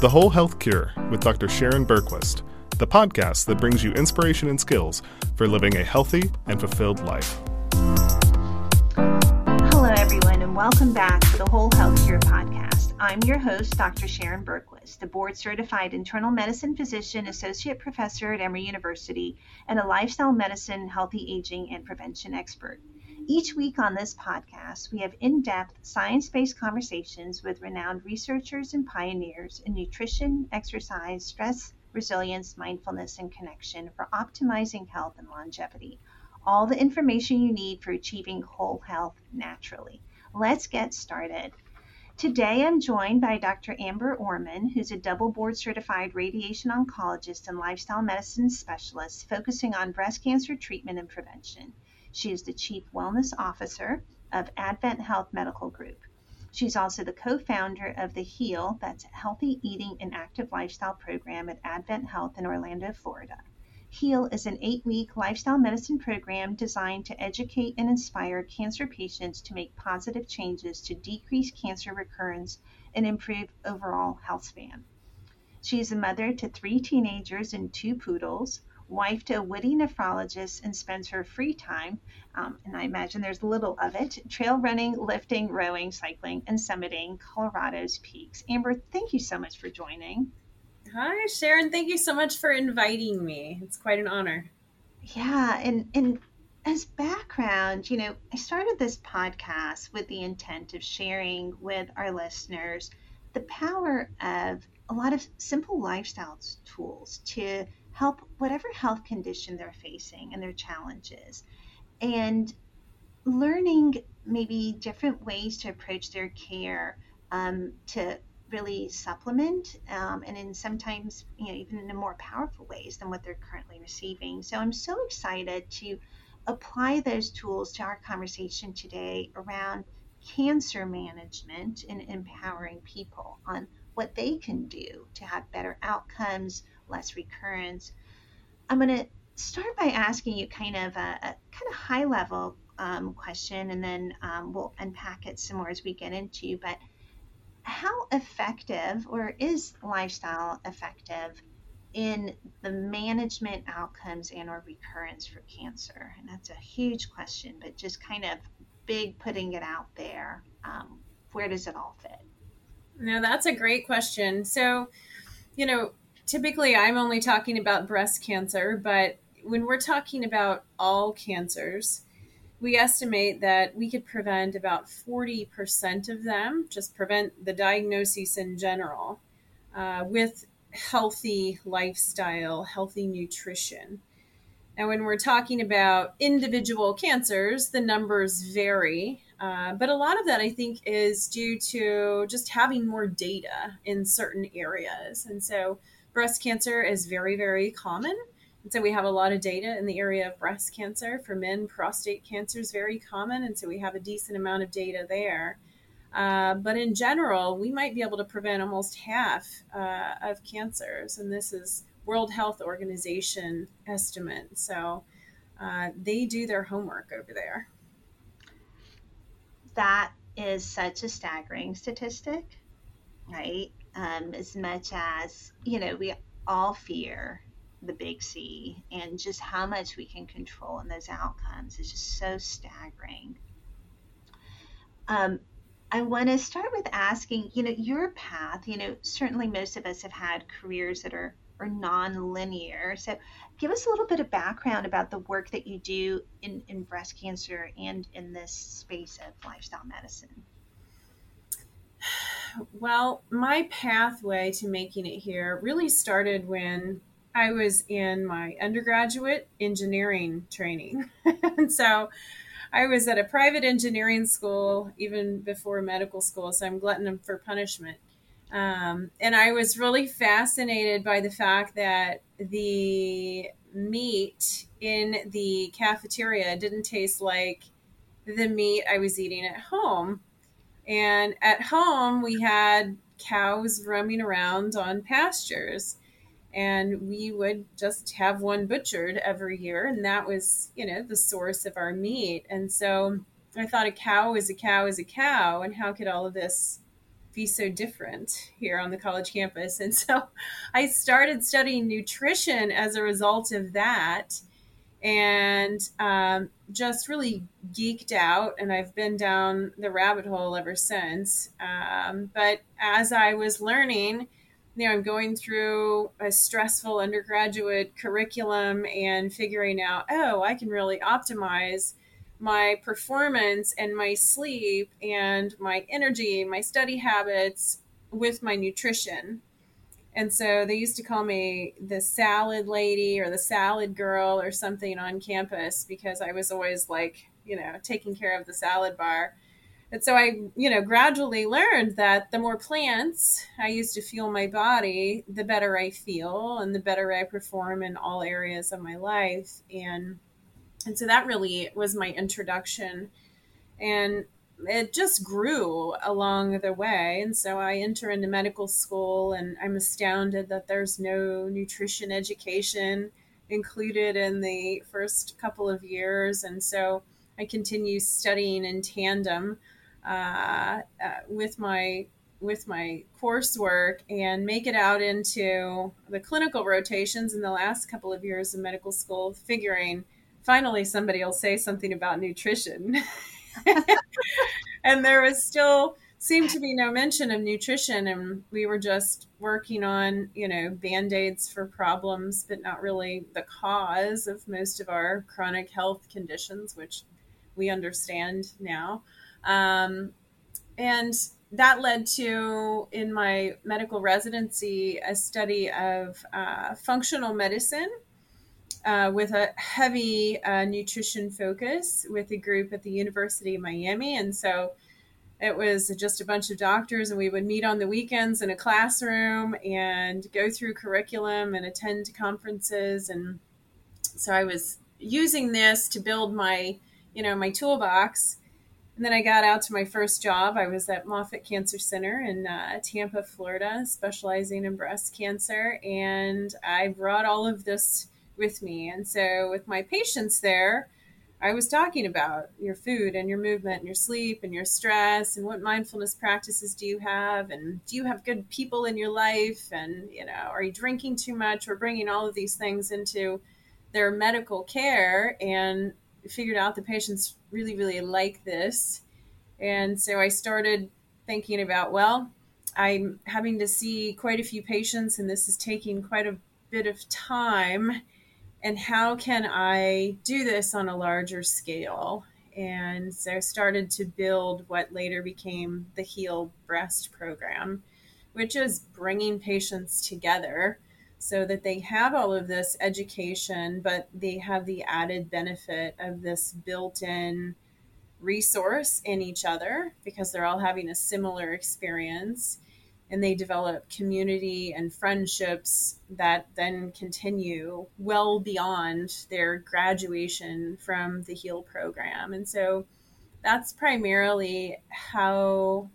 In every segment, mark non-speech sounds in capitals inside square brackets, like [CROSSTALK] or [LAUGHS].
The Whole Health Cure with Dr. Sharon Bergquist, the podcast that brings you inspiration and skills for living a healthy and fulfilled life. Hello, everyone, and welcome back to the Whole Health Cure podcast. I'm your host, Dr. Sharon Bergquist, a board certified internal medicine physician, associate professor at Emory University, and a lifestyle medicine, healthy aging, and prevention expert. Each week on this podcast, we have in depth science based conversations with renowned researchers and pioneers in nutrition, exercise, stress, resilience, mindfulness, and connection for optimizing health and longevity. All the information you need for achieving whole health naturally. Let's get started. Today, I'm joined by Dr. Amber Orman, who's a double board certified radiation oncologist and lifestyle medicine specialist focusing on breast cancer treatment and prevention. She is the Chief Wellness Officer of Advent Health Medical Group. She's also the co founder of the HEAL, that's Healthy Eating and Active Lifestyle program at Advent Health in Orlando, Florida. HEAL is an eight week lifestyle medicine program designed to educate and inspire cancer patients to make positive changes to decrease cancer recurrence and improve overall health span. She is a mother to three teenagers and two poodles wife to a witty nephrologist and spends her free time, um, and I imagine there's little of it, trail running, lifting, rowing, cycling, and summiting Colorado's peaks. Amber, thank you so much for joining. Hi, Sharon. Thank you so much for inviting me. It's quite an honor. Yeah, and and as background, you know, I started this podcast with the intent of sharing with our listeners the power of a lot of simple lifestyle tools to help whatever health condition they're facing and their challenges. And learning maybe different ways to approach their care um, to really supplement um, and in sometimes you know even in more powerful ways than what they're currently receiving so i'm so excited to apply those tools to our conversation today around cancer management and empowering people on what they can do to have better outcomes less recurrence. I'm going to start by asking you kind of a, a kind of high level um, question, and then um, we'll unpack it some more as we get into. But how effective, or is lifestyle effective in the management outcomes and or recurrence for cancer? And that's a huge question, but just kind of big putting it out there. Um, where does it all fit? No, that's a great question. So, you know, typically I'm only talking about breast cancer, but when we're talking about all cancers, we estimate that we could prevent about 40% of them, just prevent the diagnosis in general, uh, with healthy lifestyle, healthy nutrition. And when we're talking about individual cancers, the numbers vary. Uh, but a lot of that, I think, is due to just having more data in certain areas. And so breast cancer is very, very common. And so we have a lot of data in the area of breast cancer. For men, prostate cancer is very common. And so we have a decent amount of data there. Uh, but in general, we might be able to prevent almost half uh, of cancers. And this is World Health Organization estimate. So uh, they do their homework over there. That is such a staggering statistic, right? Um, as much as, you know, we all fear the big C and just how much we can control in those outcomes is just so staggering. Um, I want to start with asking, you know, your path, you know, certainly most of us have had careers that are, are non-linear. So give us a little bit of background about the work that you do in, in breast cancer and in this space of lifestyle medicine. Well, my pathway to making it here really started when I was in my undergraduate engineering training. [LAUGHS] and so I was at a private engineering school even before medical school, so I'm glutton for punishment. Um, and I was really fascinated by the fact that the meat in the cafeteria didn't taste like the meat I was eating at home. And at home, we had cows roaming around on pastures. And we would just have one butchered every year. And that was, you know, the source of our meat. And so I thought a cow is a cow is a cow. And how could all of this be so different here on the college campus. [LAUGHS] And so I started studying nutrition as a result of that and um, just really geeked out. And I've been down the rabbit hole ever since. Um, but as I was learning, you know, I'm going through a stressful undergraduate curriculum and figuring out, oh, I can really optimize my performance and my sleep and my energy, my study habits with my nutrition. And so they used to call me the salad lady or the salad girl or something on campus because I was always like, you know, taking care of the salad bar. And so I, you know, gradually learned that the more plants I use to fuel my body, the better I feel and the better I perform in all areas of my life. And and so that really was my introduction. And it just grew along the way. And so I enter into medical school, and I'm astounded that there's no nutrition education included in the first couple of years. And so I continue studying in tandem uh, uh, with my with my coursework and make it out into the clinical rotations in the last couple of years of medical school, figuring finally somebody will say something about nutrition. [LAUGHS] [LAUGHS] and there was still seemed to be no mention of nutrition and we were just working on you know band-aids for problems but not really the cause of most of our chronic health conditions which we understand now. Um, and that led to in my medical residency a study of uh, functional medicine uh, with a heavy uh, nutrition focus with a group at the University of Miami. And so it was just a bunch of doctors, and we would meet on the weekends in a classroom and go through curriculum and attend conferences. And so I was using this to build my, you know, my toolbox. And then I got out to my first job. I was at Moffitt Cancer Center in uh, Tampa, Florida, specializing in breast cancer. And I brought all of this with me. And so with my patients there, I was talking about your food and your movement and your sleep and your stress and what mindfulness practices do you have and do you have good people in your life? And you know are you drinking too much or bringing all of these things into their medical care? And figured out the patients really really like this. And so I started thinking about well I'm having to see quite a few patients and this is taking quite a bit of time and how can I do this on a larger scale? And so I started to build what later became the Heal Breast program, which is bringing patients together so that they have all of this education, but they have the added benefit of this built in resource in each other because they're all having a similar experience and they develop community and friendships that then continue well beyond their graduation from the heal program. And so that's primarily how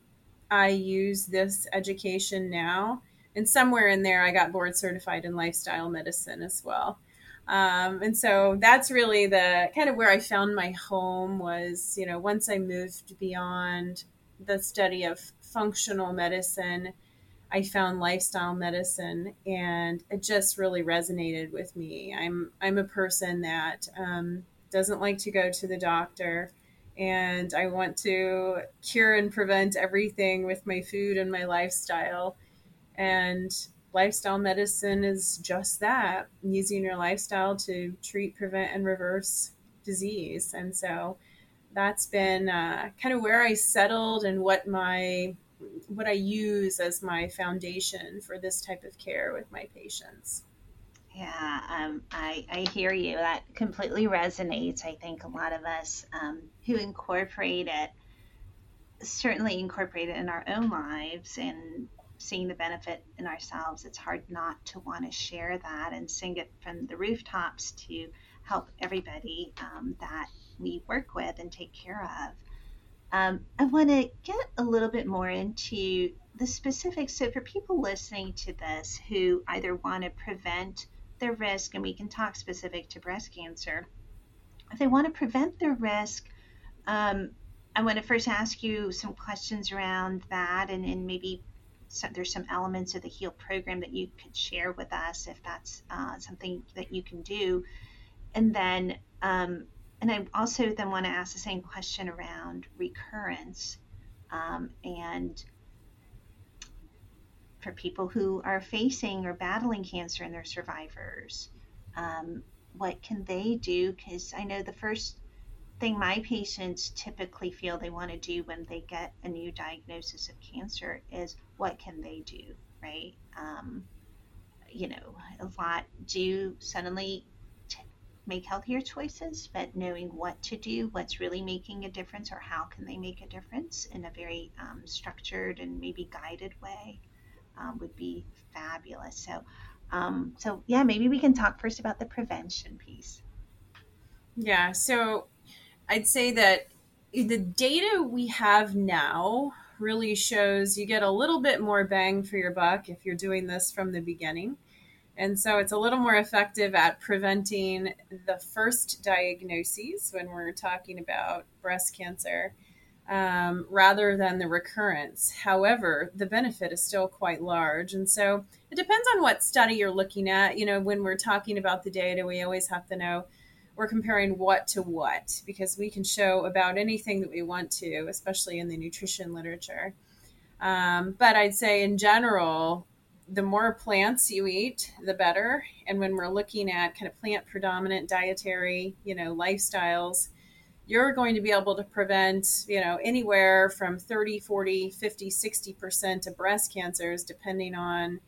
i use this education now. And somewhere in there i got board certified in lifestyle medicine as well. Um, and so that's really the kind of where i found my home was you know once i moved beyond the study of functional medicine I found lifestyle medicine, and it just really resonated with me. I'm I'm a person that um, doesn't like to go to the doctor, and I want to cure and prevent everything with my food and my lifestyle. And lifestyle medicine is just that using your lifestyle to treat, prevent, and reverse disease. And so that's been uh, kind of where I settled and what my what I use as my foundation for this type of care with my patients. Yeah, um, I, I hear you. That completely resonates. I think a lot of us um, who incorporate it certainly incorporate it in our own lives and seeing the benefit in ourselves. It's hard not to want to share that and sing it from the rooftops to help everybody um, that we work with and take care of. Um, I want to get a little bit more into the specifics. So, for people listening to this who either want to prevent their risk, and we can talk specific to breast cancer, if they want to prevent their risk, um, I want to first ask you some questions around that, and, and maybe so there's some elements of the HEAL program that you could share with us if that's uh, something that you can do. And then, um, and I also then want to ask the same question around recurrence um, and for people who are facing or battling cancer and their survivors. Um, what can they do? Because I know the first thing my patients typically feel they want to do when they get a new diagnosis of cancer is what can they do, right? Um, you know, a lot do suddenly make healthier choices, but knowing what to do, what's really making a difference, or how can they make a difference in a very um, structured and maybe guided way um, would be fabulous. So, um, so yeah, maybe we can talk first about the prevention piece. Yeah. So I'd say that the data we have now really shows you get a little bit more bang for your buck if you're doing this from the beginning. And so it's a little more effective at preventing the first diagnoses when we're talking about breast cancer um, rather than the recurrence. However, the benefit is still quite large. And so it depends on what study you're looking at. You know, when we're talking about the data, we always have to know we're comparing what to what because we can show about anything that we want to, especially in the nutrition literature. Um, but I'd say in general, the more plants you eat, the better. And when we're looking at kind of plant predominant dietary, you know, lifestyles, you're going to be able to prevent, you know, anywhere from 30, 40, 50, 60% of breast cancers, depending on,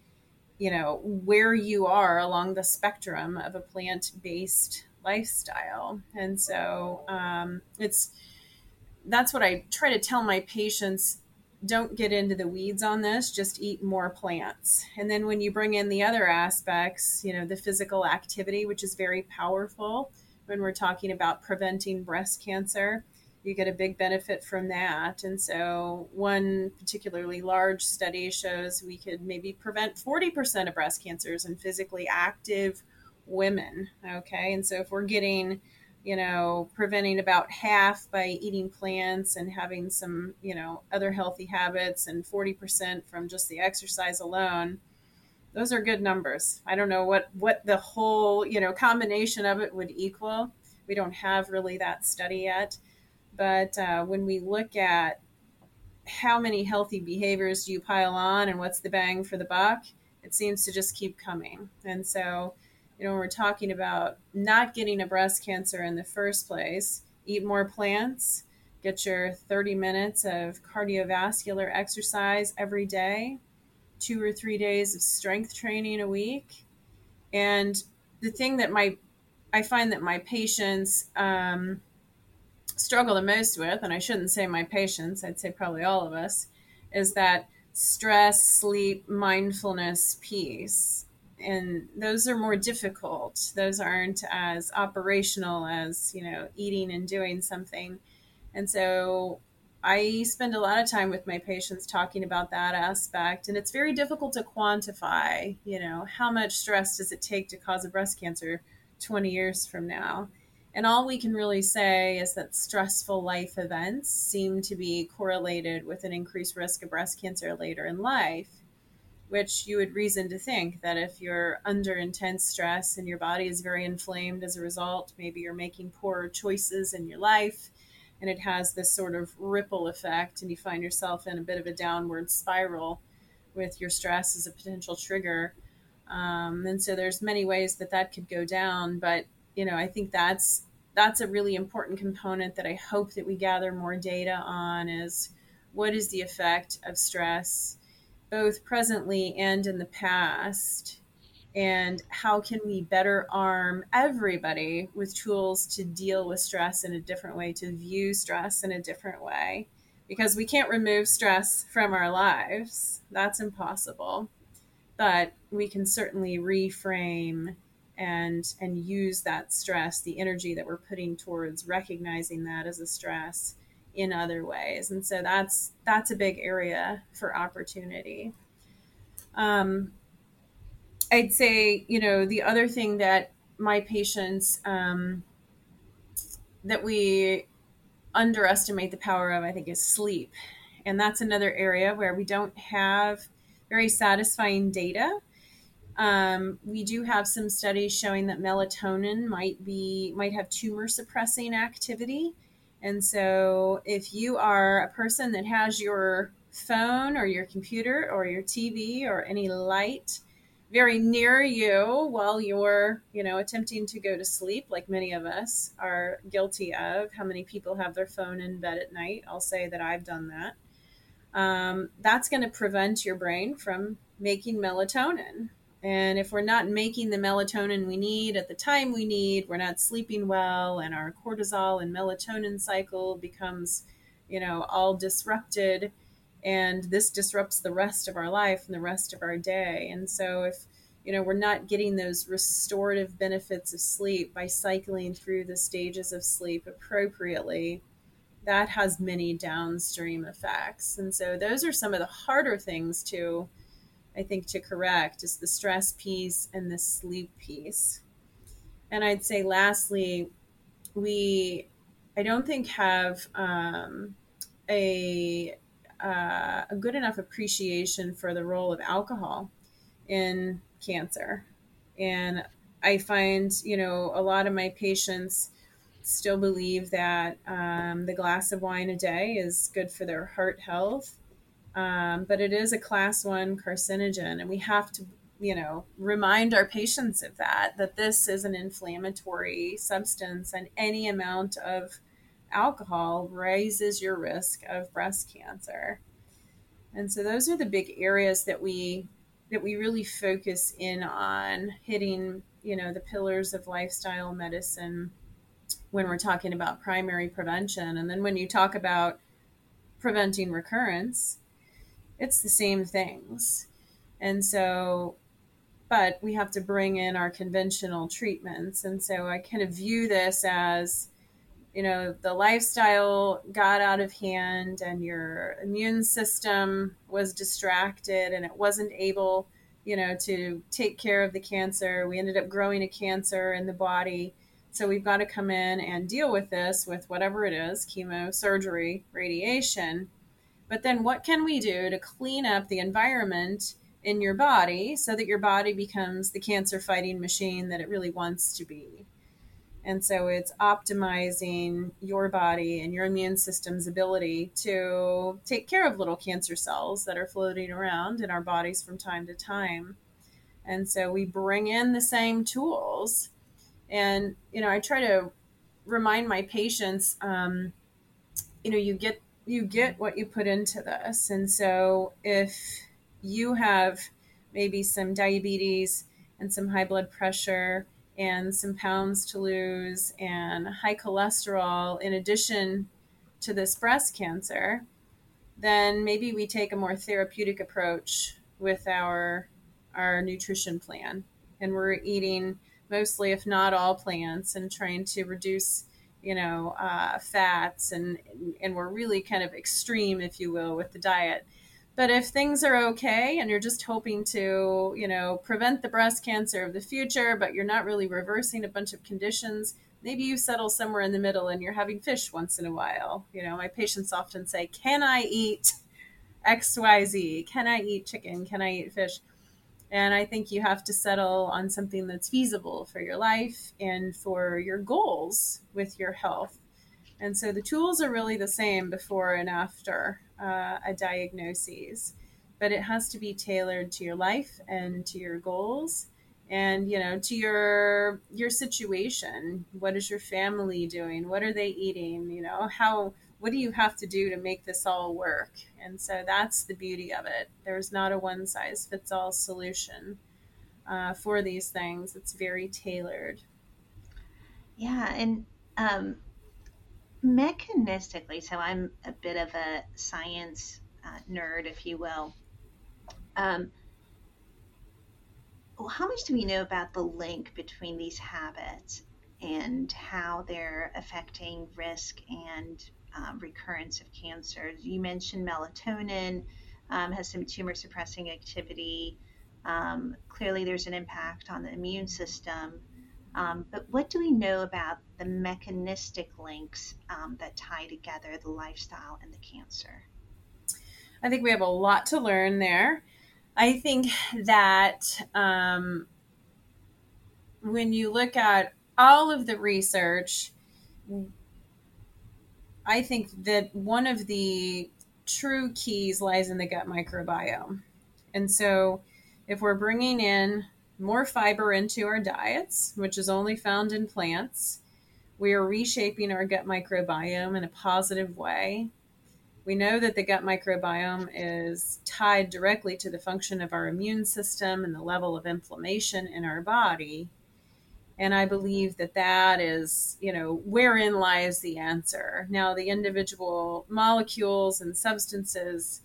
you know, where you are along the spectrum of a plant based lifestyle. And so um, it's, that's what I try to tell my patients don't get into the weeds on this, just eat more plants. And then when you bring in the other aspects, you know, the physical activity, which is very powerful when we're talking about preventing breast cancer, you get a big benefit from that. And so, one particularly large study shows we could maybe prevent 40% of breast cancers in physically active women. Okay. And so, if we're getting you know, preventing about half by eating plants and having some, you know, other healthy habits and 40% from just the exercise alone. Those are good numbers. I don't know what what the whole, you know, combination of it would equal. We don't have really that study yet. But uh, when we look at how many healthy behaviors do you pile on and what's the bang for the buck, it seems to just keep coming. And so you know, when we're talking about not getting a breast cancer in the first place, eat more plants, get your 30 minutes of cardiovascular exercise every day, two or three days of strength training a week. And the thing that my I find that my patients um, struggle the most with, and I shouldn't say my patients, I'd say probably all of us, is that stress, sleep, mindfulness piece and those are more difficult. Those aren't as operational as, you know, eating and doing something. And so I spend a lot of time with my patients talking about that aspect. And it's very difficult to quantify, you know, how much stress does it take to cause a breast cancer 20 years from now? And all we can really say is that stressful life events seem to be correlated with an increased risk of breast cancer later in life which you would reason to think that if you're under intense stress and your body is very inflamed as a result, maybe you're making poor choices in your life and it has this sort of ripple effect and you find yourself in a bit of a downward spiral with your stress as a potential trigger. Um, and so there's many ways that that could go down, but you know, I think that's that's a really important component that I hope that we gather more data on is what is the effect of stress both presently and in the past. And how can we better arm everybody with tools to deal with stress in a different way to view stress in a different way? Because we can't remove stress from our lives. That's impossible. But we can certainly reframe and and use that stress the energy that we're putting towards recognizing that as a stress in other ways and so that's that's a big area for opportunity um, i'd say you know the other thing that my patients um, that we underestimate the power of, I think, is sleep. And that's another area where we don't have very satisfying data. Um, we do have some studies showing that melatonin might be might have tumor suppressing activity. And so if you are a person that has your phone or your computer or your TV or any light very near you while you're, you know, attempting to go to sleep, like many of us are guilty of. How many people have their phone in bed at night? I'll say that I've done that. Um, that's going to prevent your brain from making melatonin. And if we're not making the melatonin we need at the time we need, we're not sleeping well, and our cortisol and melatonin cycle becomes, you know, all disrupted and this disrupts the rest of our life and the rest of our day. And so if you know we're not getting those restorative benefits of sleep by cycling through the stages of sleep appropriately that has many downstream effects. And so those are some of the harder things to i think to correct is the stress piece and the sleep piece and i'd say lastly we i don't think have um, a uh, a good enough appreciation for the role of alcohol in cancer. And I find, you know, a lot of my patients still believe that um, the glass of wine a day is good for their heart health. Um, but it is a class one carcinogen, and we have to, you know, remind our patients of that, that this is an inflammatory substance, and any amount of alcohol raises your risk of breast cancer. And so those are the big areas that we that we really focus in on hitting, you know, the pillars of lifestyle medicine when we're talking about primary prevention. And then when you talk about preventing recurrence, it's the same things. And so but we have to bring in our conventional treatments. And so I kind of view this as you know the lifestyle got out of hand and your immune system was distracted and it wasn't able you know to take care of the cancer we ended up growing a cancer in the body so we've got to come in and deal with this with whatever it is chemo surgery radiation but then what can we do to clean up the environment in your body so that your body becomes the cancer fighting machine that it really wants to be and so it's optimizing your body and your immune system's ability to take care of little cancer cells that are floating around in our bodies from time to time. And so we bring in the same tools. And, you know, I try to remind my patients, um, you know, you get you get what you put into this. And so if you have maybe some diabetes and some high blood pressure and some pounds to lose and high cholesterol in addition to this breast cancer, then maybe we take a more therapeutic approach with our our nutrition plan and we're eating mostly if not all plants and trying to reduce you know uh, fats and and we're really kind of extreme if you will with the diet but if things are okay and you're just hoping to, you know, prevent the breast cancer of the future, but you're not really reversing a bunch of conditions, maybe you settle somewhere in the middle and you're having fish once in a while. You know, my patients often say, Can I eat XYZ? Can I eat chicken? Can I eat fish? And I think you have to settle on something that's feasible for your life and for your goals with your health. And so the tools are really the same before and after uh, a diagnosis, but it has to be tailored to your life and to your goals and you know to your your situation. What is your family doing? What are they eating? You know how what do you have to do to make this all work? And so that's the beauty of it. There's not a one size fits all solution uh, for these things. It's very tailored. Yeah and um, mechanistically, so I'm a bit of a science uh, nerd, if you will. Um, how much do we know about the link between these habits and how they're affecting risk and um, recurrence of cancer? You mentioned melatonin um, has some tumor suppressing activity. Um, clearly, there's an impact on the immune system. Um, but what do we know about the mechanistic links um, that tie together the lifestyle and the cancer? I think we have a lot to learn there. I think that um, when you look at all of the research, I think that one of the true keys lies in the gut microbiome. And so, if we're bringing in more fiber into our diets, which is only found in plants, we are reshaping our gut microbiome in a positive way. We know that the gut microbiome is tied directly to the function of our immune system and the level of inflammation in our body. And I believe that that is, you know, wherein lies the answer. Now, the individual molecules and substances,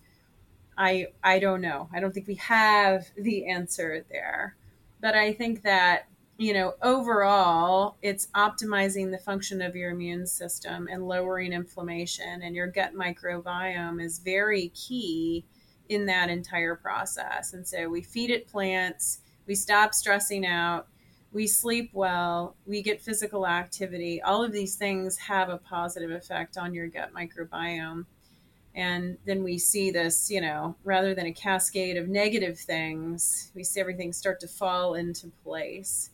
I I don't know. I don't think we have the answer there. But I think that, you know, overall, it's optimizing the function of your immune system and lowering inflammation and your gut microbiome is very key in that entire process. And so we feed it plants, we stop stressing out, we sleep well, we get physical activity. All of these things have a positive effect on your gut microbiome. And then we see this, you know, rather than a cascade of negative things, we see everything start to fall into place.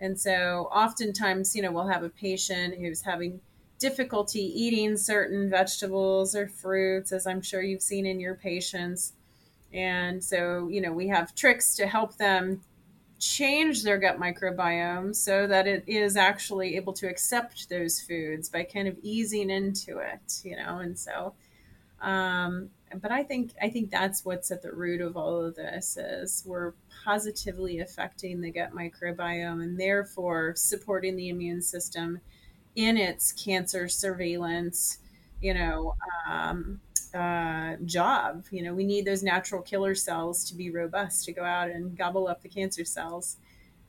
And so oftentimes, you know, we'll have a patient who's having difficulty eating certain vegetables or fruits, as I'm sure you've seen in your patients. And so, you know, we have tricks to help them change their gut microbiome so that it is actually able to accept those foods by kind of easing into it, you know, and so um, but I think I think that's what's at the root of all of this is we're positively affecting the gut microbiome and therefore supporting the immune system in its cancer surveillance, you know, um, uh, job. You know, we need those natural killer cells to be robust to go out and gobble up the cancer cells.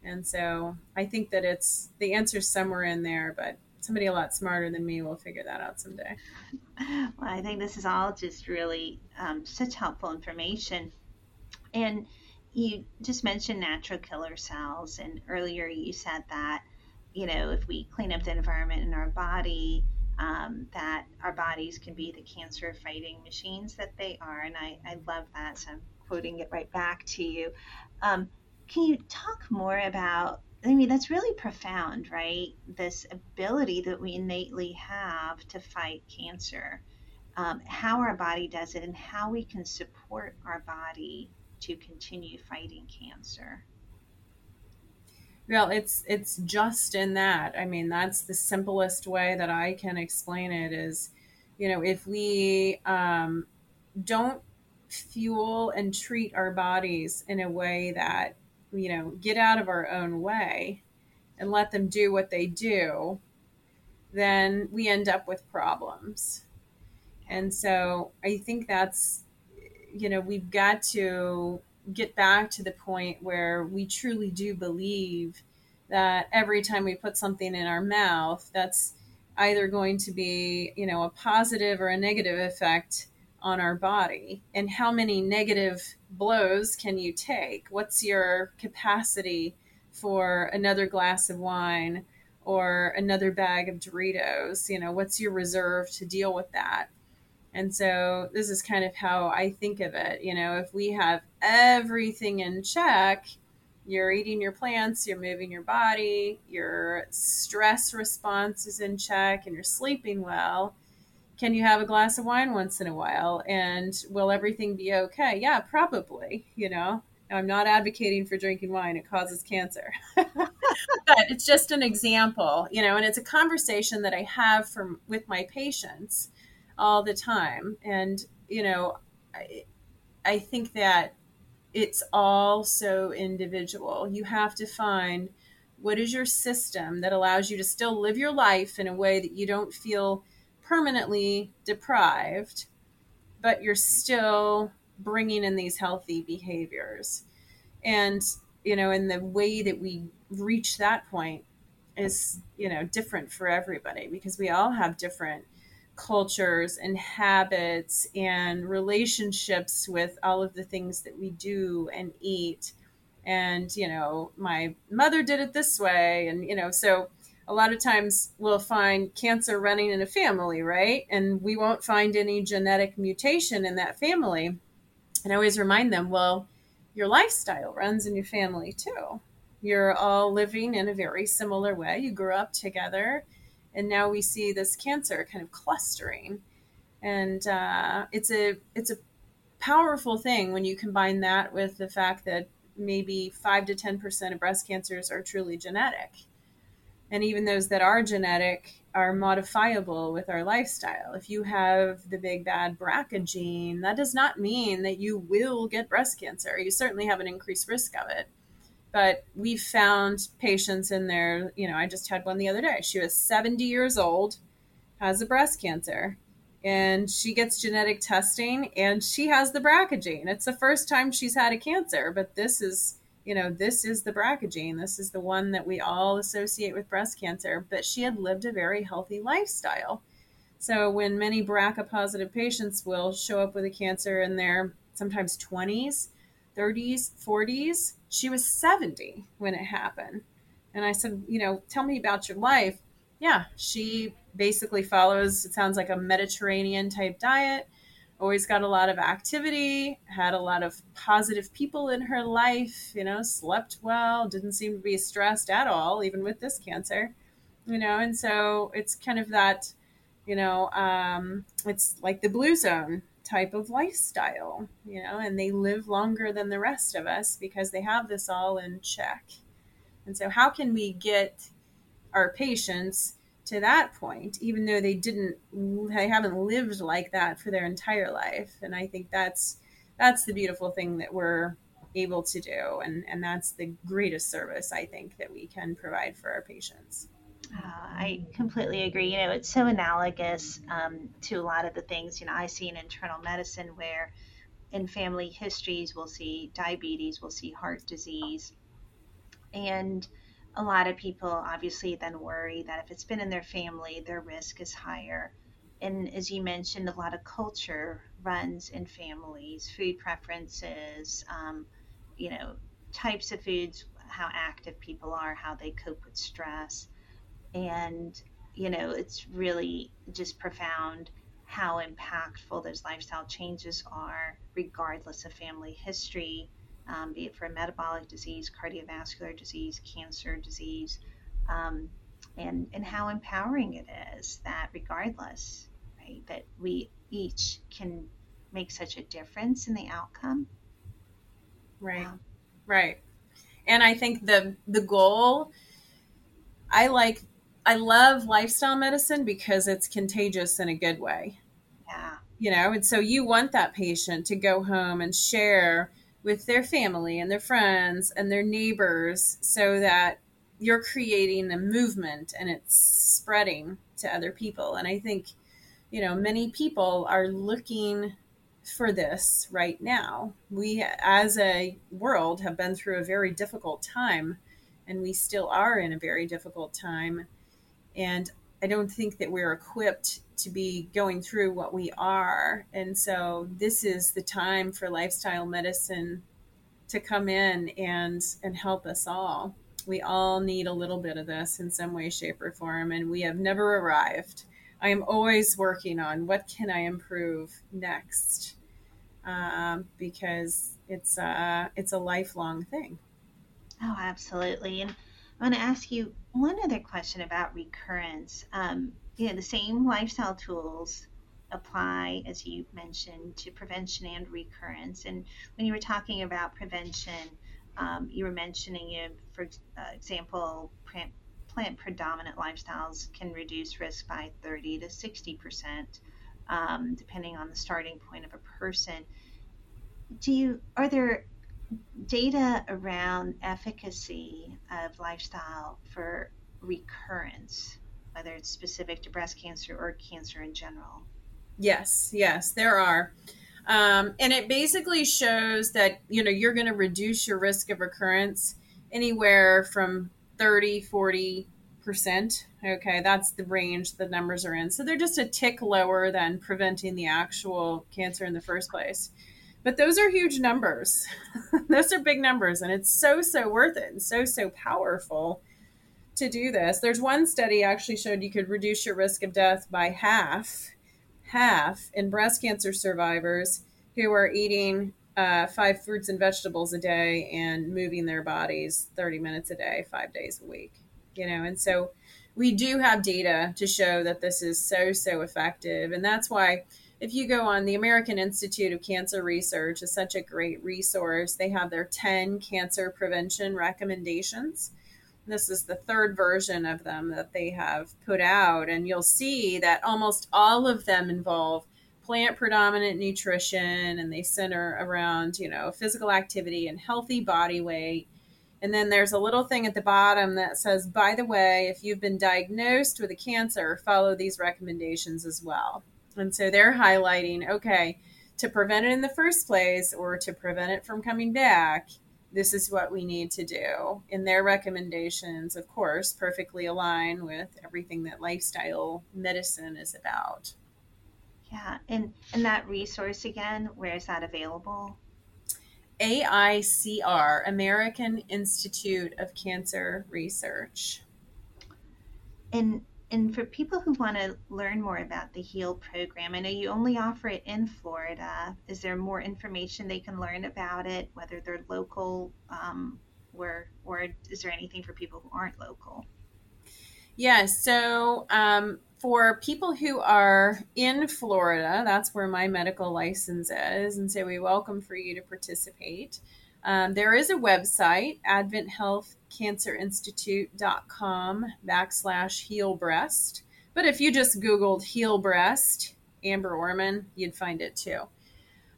And so I think that it's the answer's somewhere in there, but somebody a lot smarter than me will figure that out someday. Well, I think this is all just really um, such helpful information. And you just mentioned natural killer cells, and earlier you said that, you know, if we clean up the environment in our body, um, that our bodies can be the cancer fighting machines that they are. And I, I love that. So I'm quoting it right back to you. Um, can you talk more about? I mean, that's really profound, right? This ability that we innately have to fight cancer, um, how our body does it, and how we can support our body to continue fighting cancer. Well, it's it's just in that. I mean, that's the simplest way that I can explain it is, you know, if we um, don't fuel and treat our bodies in a way that, you know, get out of our own way and let them do what they do, then we end up with problems. And so I think that's, you know, we've got to get back to the point where we truly do believe that every time we put something in our mouth, that's either going to be, you know, a positive or a negative effect on our body. And how many negative blows can you take? What's your capacity for another glass of wine or another bag of Doritos? You know, what's your reserve to deal with that? And so this is kind of how I think of it. You know, if we have everything in check, you're eating your plants, you're moving your body, your stress response is in check, and you're sleeping well. Can you have a glass of wine once in a while? And will everything be okay? Yeah, probably. You know, I'm not advocating for drinking wine, it causes cancer. [LAUGHS] but it's just an example, you know, and it's a conversation that I have from with my patients all the time. And, you know, I, I think that it's all so individual. You have to find what is your system that allows you to still live your life in a way that you don't feel permanently deprived, but you're still bringing in these healthy behaviors. And, you know, and the way that we reach that point is, you know, different for everybody because we all have different cultures and habits and relationships with all of the things that we do and eat. And you know my mother did it this way. And you know so a lot of times we'll find cancer running in a family right? And we won't find any genetic mutation in that family. And i always remind them well your lifestyle runs in your family too. You're all living in a very similar way. You grew up together and now we see this cancer kind of clustering and uh, it's a it's a powerful thing when you combine that with the fact that maybe 5 to 10% of breast cancers are truly genetic. And even those that are genetic are modifiable with our lifestyle. If you have the big bad BRCA gene, that does not mean that you will get breast cancer. You certainly have an increased risk of it. But we've found patients in there, you know, I just had one the other day. She was 70 years old, has a breast cancer and she gets genetic testing and she has the BRCA gene. It's the first time she's had a cancer, but this is, you know, this is the BRCA gene. This is the one that we all associate with breast cancer, but she had lived a very healthy lifestyle. So when many BRCA positive patients will show up with a cancer in their sometimes 20s, 30s, 40s, she was 70 when it happened. And I said, you know, tell me about your life. Yeah, she basically follows, it sounds like a Mediterranean type diet. Always got a lot of activity, had a lot of positive people in her life, you know, slept well, didn't seem to be stressed at all, even with this cancer, you know, and so it's kind of that, you know, um, it's like the blue zone type of lifestyle, you know, and they live longer than the rest of us because they have this all in check. And so, how can we get our patients to that point, even though they didn't, they haven't lived like that for their entire life. And I think that's that's the beautiful thing that we're able to do, and and that's the greatest service I think that we can provide for our patients. Uh, I completely agree. You know, it's so analogous um, to a lot of the things you know I see in internal medicine, where in family histories we'll see diabetes, we'll see heart disease, and a lot of people obviously then worry that if it's been in their family, their risk is higher. And as you mentioned, a lot of culture runs in families, food preferences, um, you know, types of foods, how active people are, how they cope with stress. And, you know, it's really just profound how impactful those lifestyle changes are, regardless of family history um, be it for metabolic disease, cardiovascular disease, cancer disease, um, and, and how empowering it is that regardless, right, that we each can make such a difference in the outcome. Right. Right. And I think the the goal I like I love lifestyle medicine because it's contagious in a good way. Yeah. You know, and so you want that patient to go home and share with their family and their friends and their neighbors so that you're creating a movement and it's spreading to other people. And I think, you know, many people are looking for this right now. We, as a world, have been through a very difficult time, and we still are in a very difficult time. And I don't think that we're equipped to be going through what we are. And so this is the time for lifestyle medicine to come in and and help us all. We all need a little bit of this in some way, shape, or form, and we have never arrived. I am always working on what can I improve next, um, because it's a it's a lifelong thing. Oh, absolutely. And I want to ask you one other question about recurrence. Um, you know, the same lifestyle tools apply, as you mentioned, to prevention and recurrence. And when you were talking about prevention, um, you were mentioning, you know, for uh, example, plant, plant predominant lifestyles can reduce risk by 30 to 60 percent, um, depending on the starting point of a person. Do you are there data around efficacy of lifestyle for recurrence, whether it's specific to breast cancer or cancer in general? Yes, yes, there are. Um, and it basically shows that you know you're going to reduce your risk of recurrence anywhere from 30 40 percent okay that's the range the numbers are in so they're just a tick lower than preventing the actual cancer in the first place But those are huge numbers. [LAUGHS] those are big numbers, and it's so, so worth it and so, so powerful to do this. There's one study actually showed you could reduce your risk of death by half, half in breast cancer survivors who are eating uh, five fruits and vegetables a day and moving their bodies 30 minutes a day, five days a week. You know, and so we do have data to show that this is so, so effective. And that's why if you go on the American Institute of Cancer Research is such a great resource. They have their 10 cancer prevention recommendations. This is the third version of them that they have put out and you'll see that almost all of them involve plant predominant nutrition and they center around, you know, physical activity and healthy body weight. And then there's a little thing at the bottom that says, by the way, if you've been diagnosed with a cancer, follow these recommendations as well. And so they're highlighting okay, to prevent it in the first place or to prevent it from coming back, this is what we need to do. And their recommendations, of course, perfectly align with everything that lifestyle medicine is about. Yeah, and and that resource again, where is that available? AICR, American Institute of Cancer Research. And and for people who want to learn more about the HEAL program, I know you only offer it in Florida. Is there more information they can learn about it, whether they're local, um, or or is there anything for people who aren't local? Yeah, so um, for people who are in Florida, that's where my medical license is, and so we welcome for you to participate. Um, there is a website, adventhealthcancerinstitute.com backslash heal breast. But if you just Googled heal breast, Amber Orman, you'd find it too.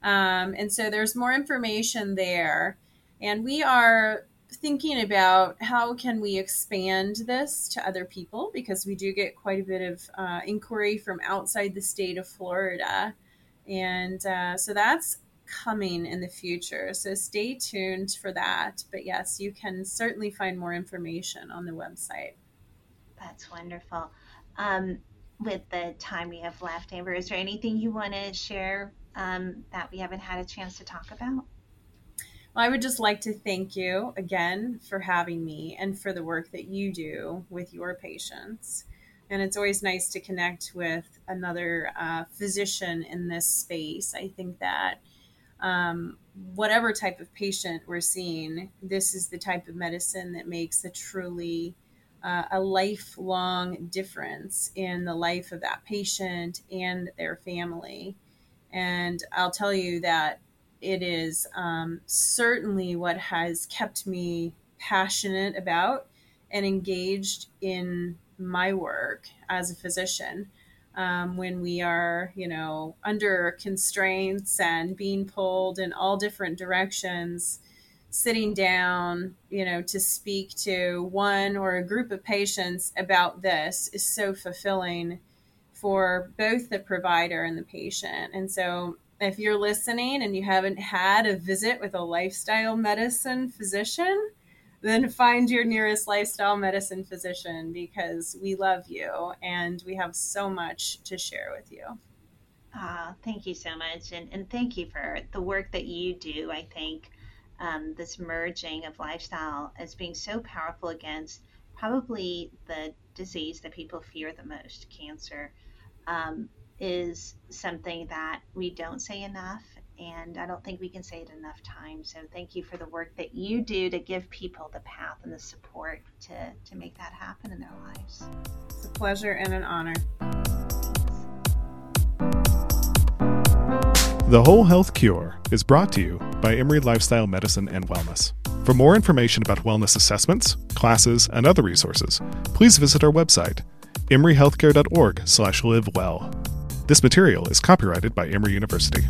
Um, and so there's more information there. And we are thinking about how can we expand this to other people because we do get quite a bit of uh, inquiry from outside the state of Florida. And uh, so that's coming in the future. So stay tuned for that. But yes, you can certainly find more information on the website. That's wonderful. Um, with the time we have left, Amber, is there anything you want to share um, that we haven't had a chance to talk about? Well, I would just like to thank you again for having me and for the work that you do with your patients. And it's always nice to connect with another uh, physician in this space. I think that um, whatever type of patient we're seeing, this is the type of medicine that makes a truly uh, a lifelong difference in the life of that patient and their family. And I'll tell you that it is um, certainly what has kept me passionate about and engaged in my work as a physician um, when we are, you know, under constraints and being pulled in all different directions, sitting down, you know, to speak to one or a group of patients about this is so fulfilling for both the provider and the patient. And so, if you're listening and you haven't had a visit with a lifestyle medicine physician, then find your nearest lifestyle medicine physician because we love you and we have so much to share with you. Uh, thank you so much. And, and thank you for the work that you do. I think um, this merging of lifestyle as being so powerful against probably the disease that people fear the most, cancer, um, is something that we don't say enough and I don't think we can say it enough times. So thank you for the work that you do to give people the path and the support to, to make that happen in their lives. It's a pleasure and an honor. The Whole Health Cure is brought to you by Emory Lifestyle Medicine and Wellness. For more information about wellness assessments, classes, and other resources, please visit our website, emoryhealthcare.org slash livewell. This material is copyrighted by Emory University.